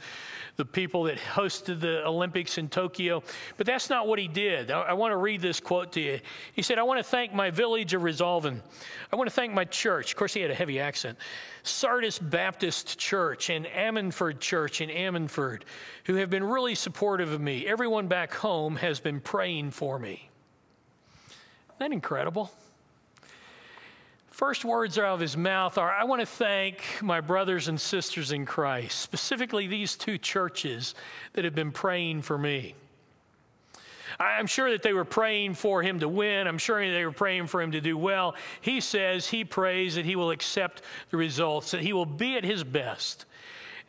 the people that hosted the Olympics in Tokyo. But that's not what he did. I, I want to read this quote to you. He said, I want to thank my village of Resolven. I want to thank my church. Of course, he had a heavy accent. Sardis Baptist Church and Ammanford Church in Ammanford, who have been really supportive of me. Everyone back home has been praying for me. That incredible? First words out of his mouth are I want to thank my brothers and sisters in Christ, specifically these two churches that have been praying for me. I'm sure that they were praying for him to win. I'm sure they were praying for him to do well. He says he prays that he will accept the results, that he will be at his best,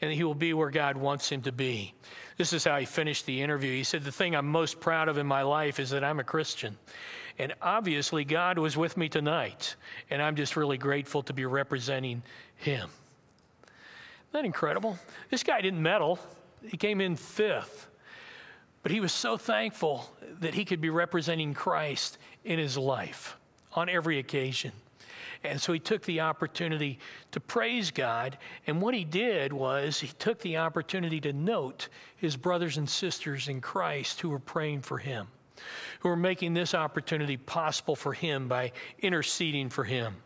and he will be where God wants him to be. This is how he finished the interview. He said, The thing I'm most proud of in my life is that I'm a Christian. And obviously, God was with me tonight, and I'm just really grateful to be representing Him. Isn't that incredible? This guy didn't medal, he came in fifth. But he was so thankful that he could be representing Christ in his life on every occasion. And so he took the opportunity to praise God. And what he did was he took the opportunity to note his brothers and sisters in Christ who were praying for him who are making this opportunity possible for him by interceding for him.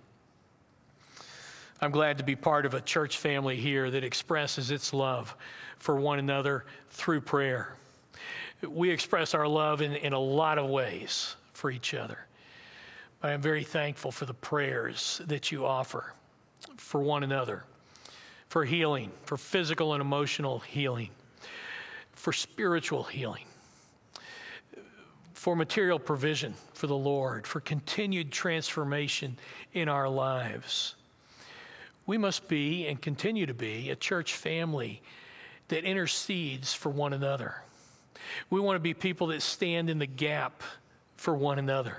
I'm glad to be part of a church family here that expresses its love for one another through prayer. We express our love in, in a lot of ways for each other. I'm very thankful for the prayers that you offer for one another, for healing, for physical and emotional healing, for spiritual healing for material provision for the Lord, for continued transformation in our lives. We must be and continue to be a church family that intercedes for one another. We want to be people that stand in the gap for one another.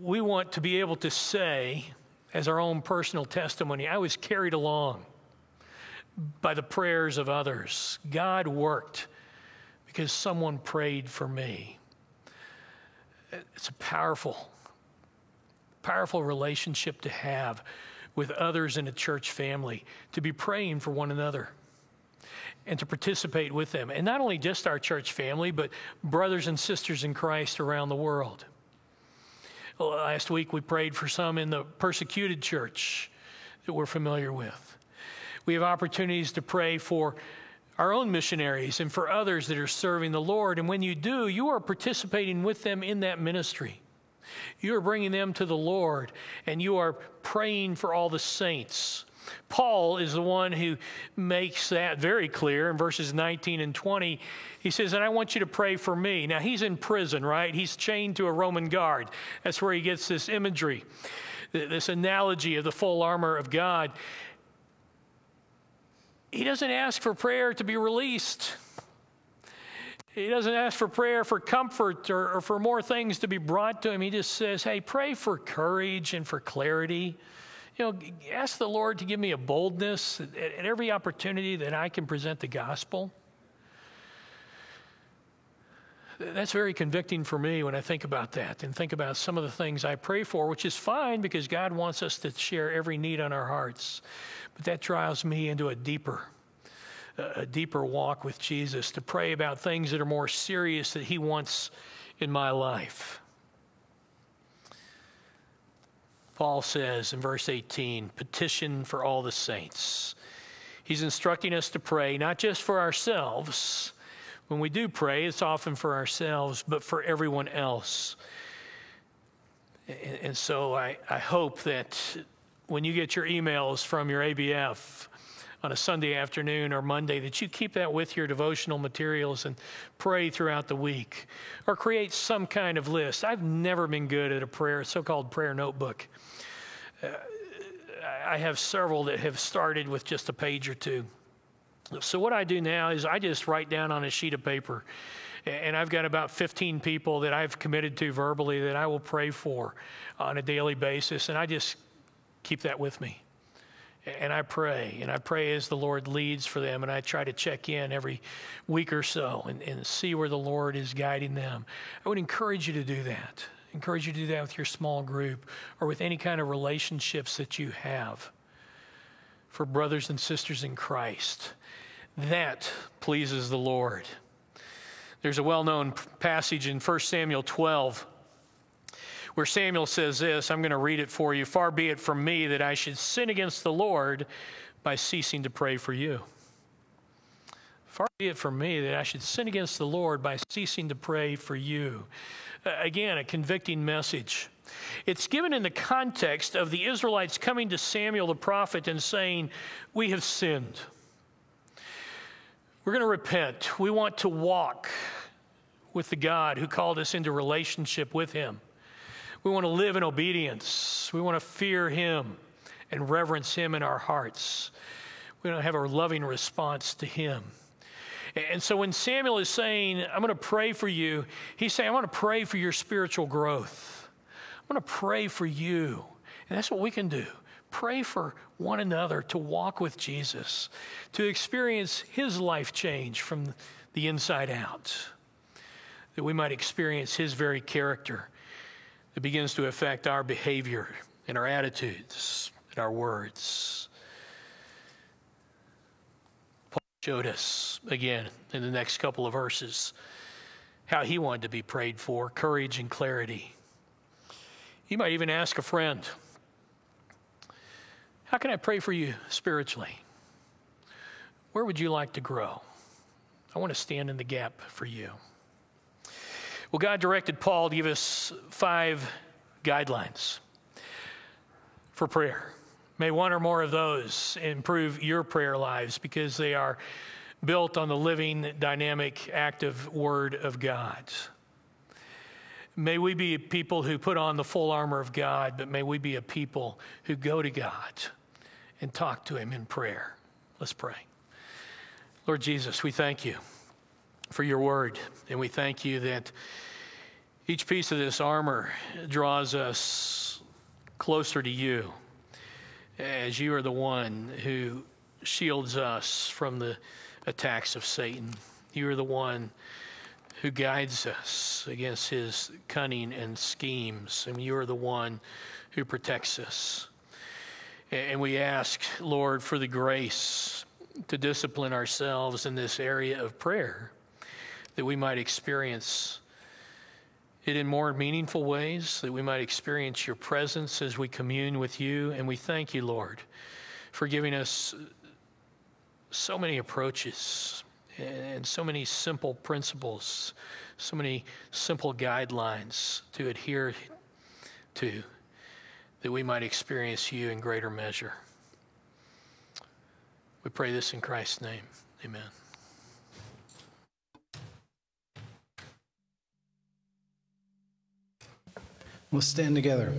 We want to be able to say, as our own personal testimony, I was carried along by the prayers of others. God worked because someone prayed for me it's a powerful, powerful relationship to have with others in a church family, to be praying for one another and to participate with them. And not only just our church family, but brothers and sisters in Christ around the world. Last week we prayed for some in the persecuted church that we're familiar with. We have opportunities to pray for our own missionaries and for others that are serving the Lord. And when you do, you are participating with them in that ministry. You are bringing them to the Lord and you are praying for all the saints. Paul is the one who makes that very clear in verses 19 and 20. He says, And I want you to pray for me. Now, he's in prison, right? He's chained to a Roman guard. That's where he gets this imagery, this analogy of the full armor of God. He doesn't ask for prayer to be released. He doesn't ask for prayer for comfort or, or, for more things to be brought to him. He just says, Hey, pray for courage and for clarity. You know, ask the Lord to give me a boldness at, at every opportunity that I can present the gospel. That's very convicting for me when I think about that and think about some of the things I pray for, which is fine because God wants us to share every need on our hearts. But that drives me into a deeper, a deeper walk with Jesus to pray about things that are more serious that He wants in my life. Paul says in verse 18, petition for all the saints. He's instructing us to pray not just for ourselves. When we do pray, it's often for ourselves, but for everyone else. And, and so I, I hope that when you get your emails from your ABF on a Sunday afternoon or Monday, that you keep that with your devotional materials and pray throughout the week or create some kind of list. I've never been good at a prayer, so called prayer notebook. Uh, I have several that have started with just a page or two. So, what I do now is I just write down on a sheet of paper, and I've got about 15 people that I've committed to verbally that I will pray for on a daily basis, and I just keep that with me. And I pray, and I pray as the Lord leads for them, and I try to check in every week or so and, and see where the Lord is guiding them. I would encourage you to do that. Encourage you to do that with your small group or with any kind of relationships that you have for brothers and sisters in Christ. That pleases the Lord. There's a well known passage in 1 Samuel 12 where Samuel says this I'm going to read it for you. Far be it from me that I should sin against the Lord by ceasing to pray for you. Far be it from me that I should sin against the Lord by ceasing to pray for you. Again, a convicting message. It's given in the context of the Israelites coming to Samuel the prophet and saying, We have sinned. We're going to repent. We want to walk with the God who called us into relationship with Him. We want to live in obedience. We want to fear Him and reverence Him in our hearts. We want to have a loving response to Him. And so when Samuel is saying, I'm going to pray for you, he's saying, I want to pray for your spiritual growth. I'm going to pray for you. And that's what we can do. Pray for one another to walk with Jesus, to experience his life change from the inside out, that we might experience his very character that begins to affect our behavior and our attitudes and our words. Paul showed us again in the next couple of verses how he wanted to be prayed for courage and clarity. You might even ask a friend, How can I pray for you spiritually? Where would you like to grow? I want to stand in the gap for you. Well, God directed Paul to give us five guidelines for prayer. May one or more of those improve your prayer lives because they are built on the living, dynamic, active Word of God. May we be people who put on the full armor of God, but may we be a people who go to God and talk to Him in prayer. Let's pray. Lord Jesus, we thank you for your word. And we thank you that each piece of this armor draws us closer to you as you are the one who shields us from the attacks of Satan. You are the one who guides us against his cunning and schemes, and you are the one who protects us. And we ask, Lord, for the grace to discipline ourselves in this area of prayer that we might experience it in more meaningful ways, that we might experience your presence as we commune with you. And we thank you, Lord, for giving us so many approaches and so many simple principles, so many simple guidelines to adhere to, that we might experience you in greater measure. We pray this in Christ's name. Amen. We'll stand together.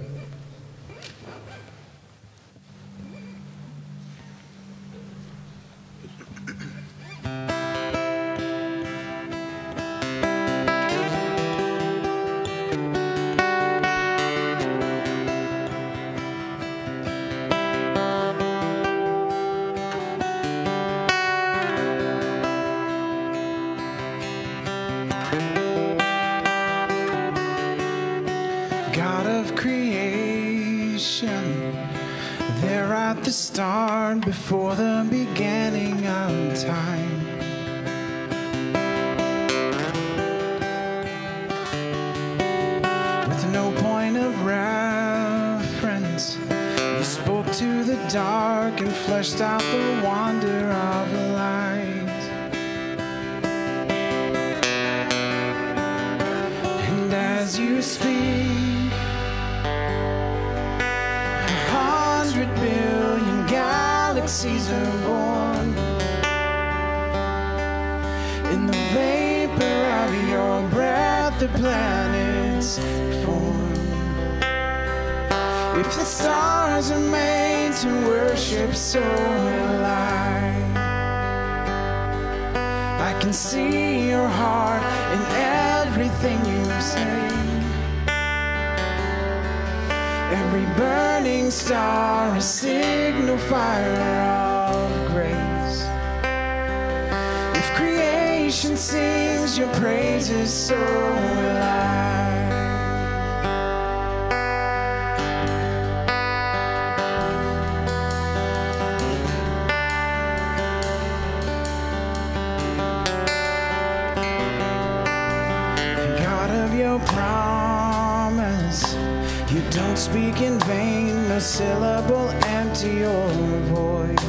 See your heart in everything you say. Every burning star, a signal fire of grace. If creation sings your praises, so will syllable empty or void.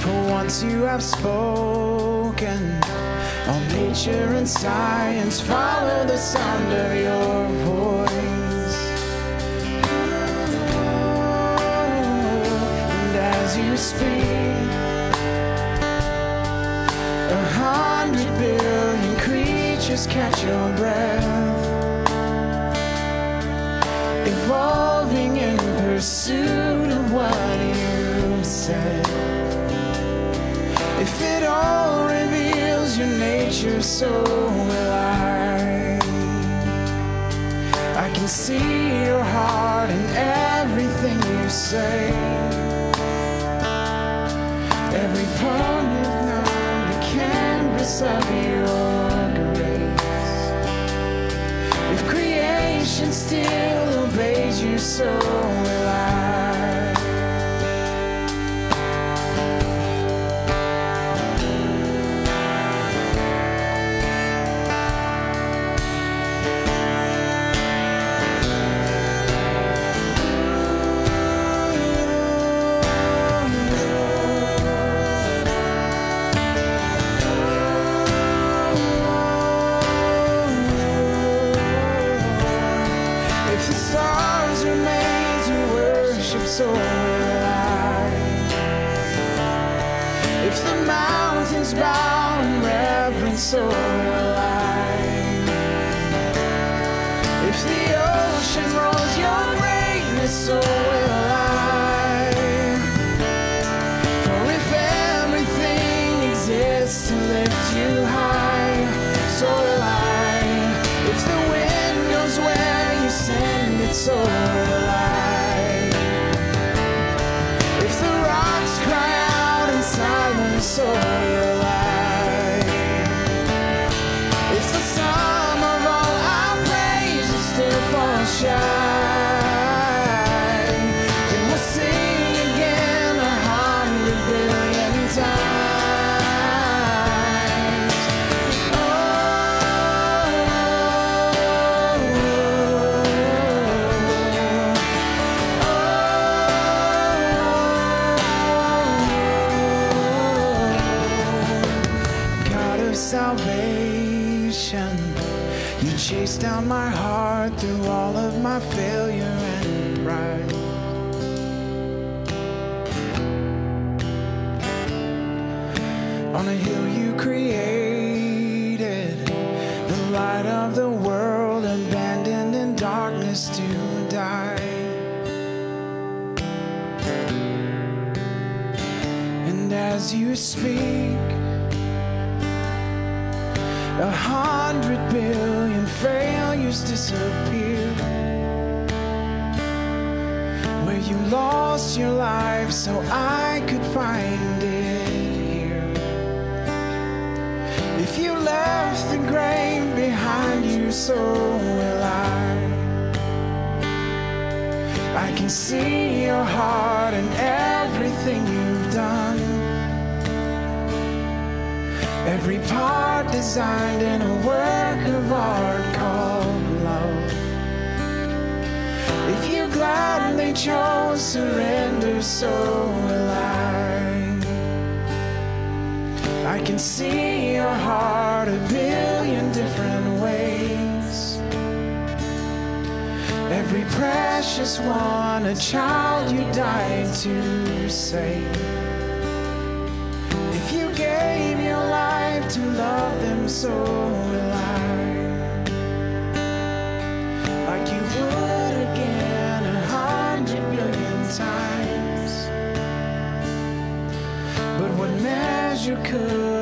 For once you have spoken, all nature and science follow the sound of your voice. And as you speak, a hundred billion creatures catch your breath, evolving in pursuit of what you said. If it all reveals your nature, so will I. I can see your heart in everything you say. Every is not the canvas of your grace. If creation still so a hundred billion failures disappear. Where you lost your life so I could find it here. If you left the grave behind you, so will I. I can see your heart in everything Every part designed in a work of art called love. If you gladly chose surrender, so will I. I can see your heart a billion different ways. Every precious one, a child you died to save. so alive like you would again a hundred billion times. But what measure could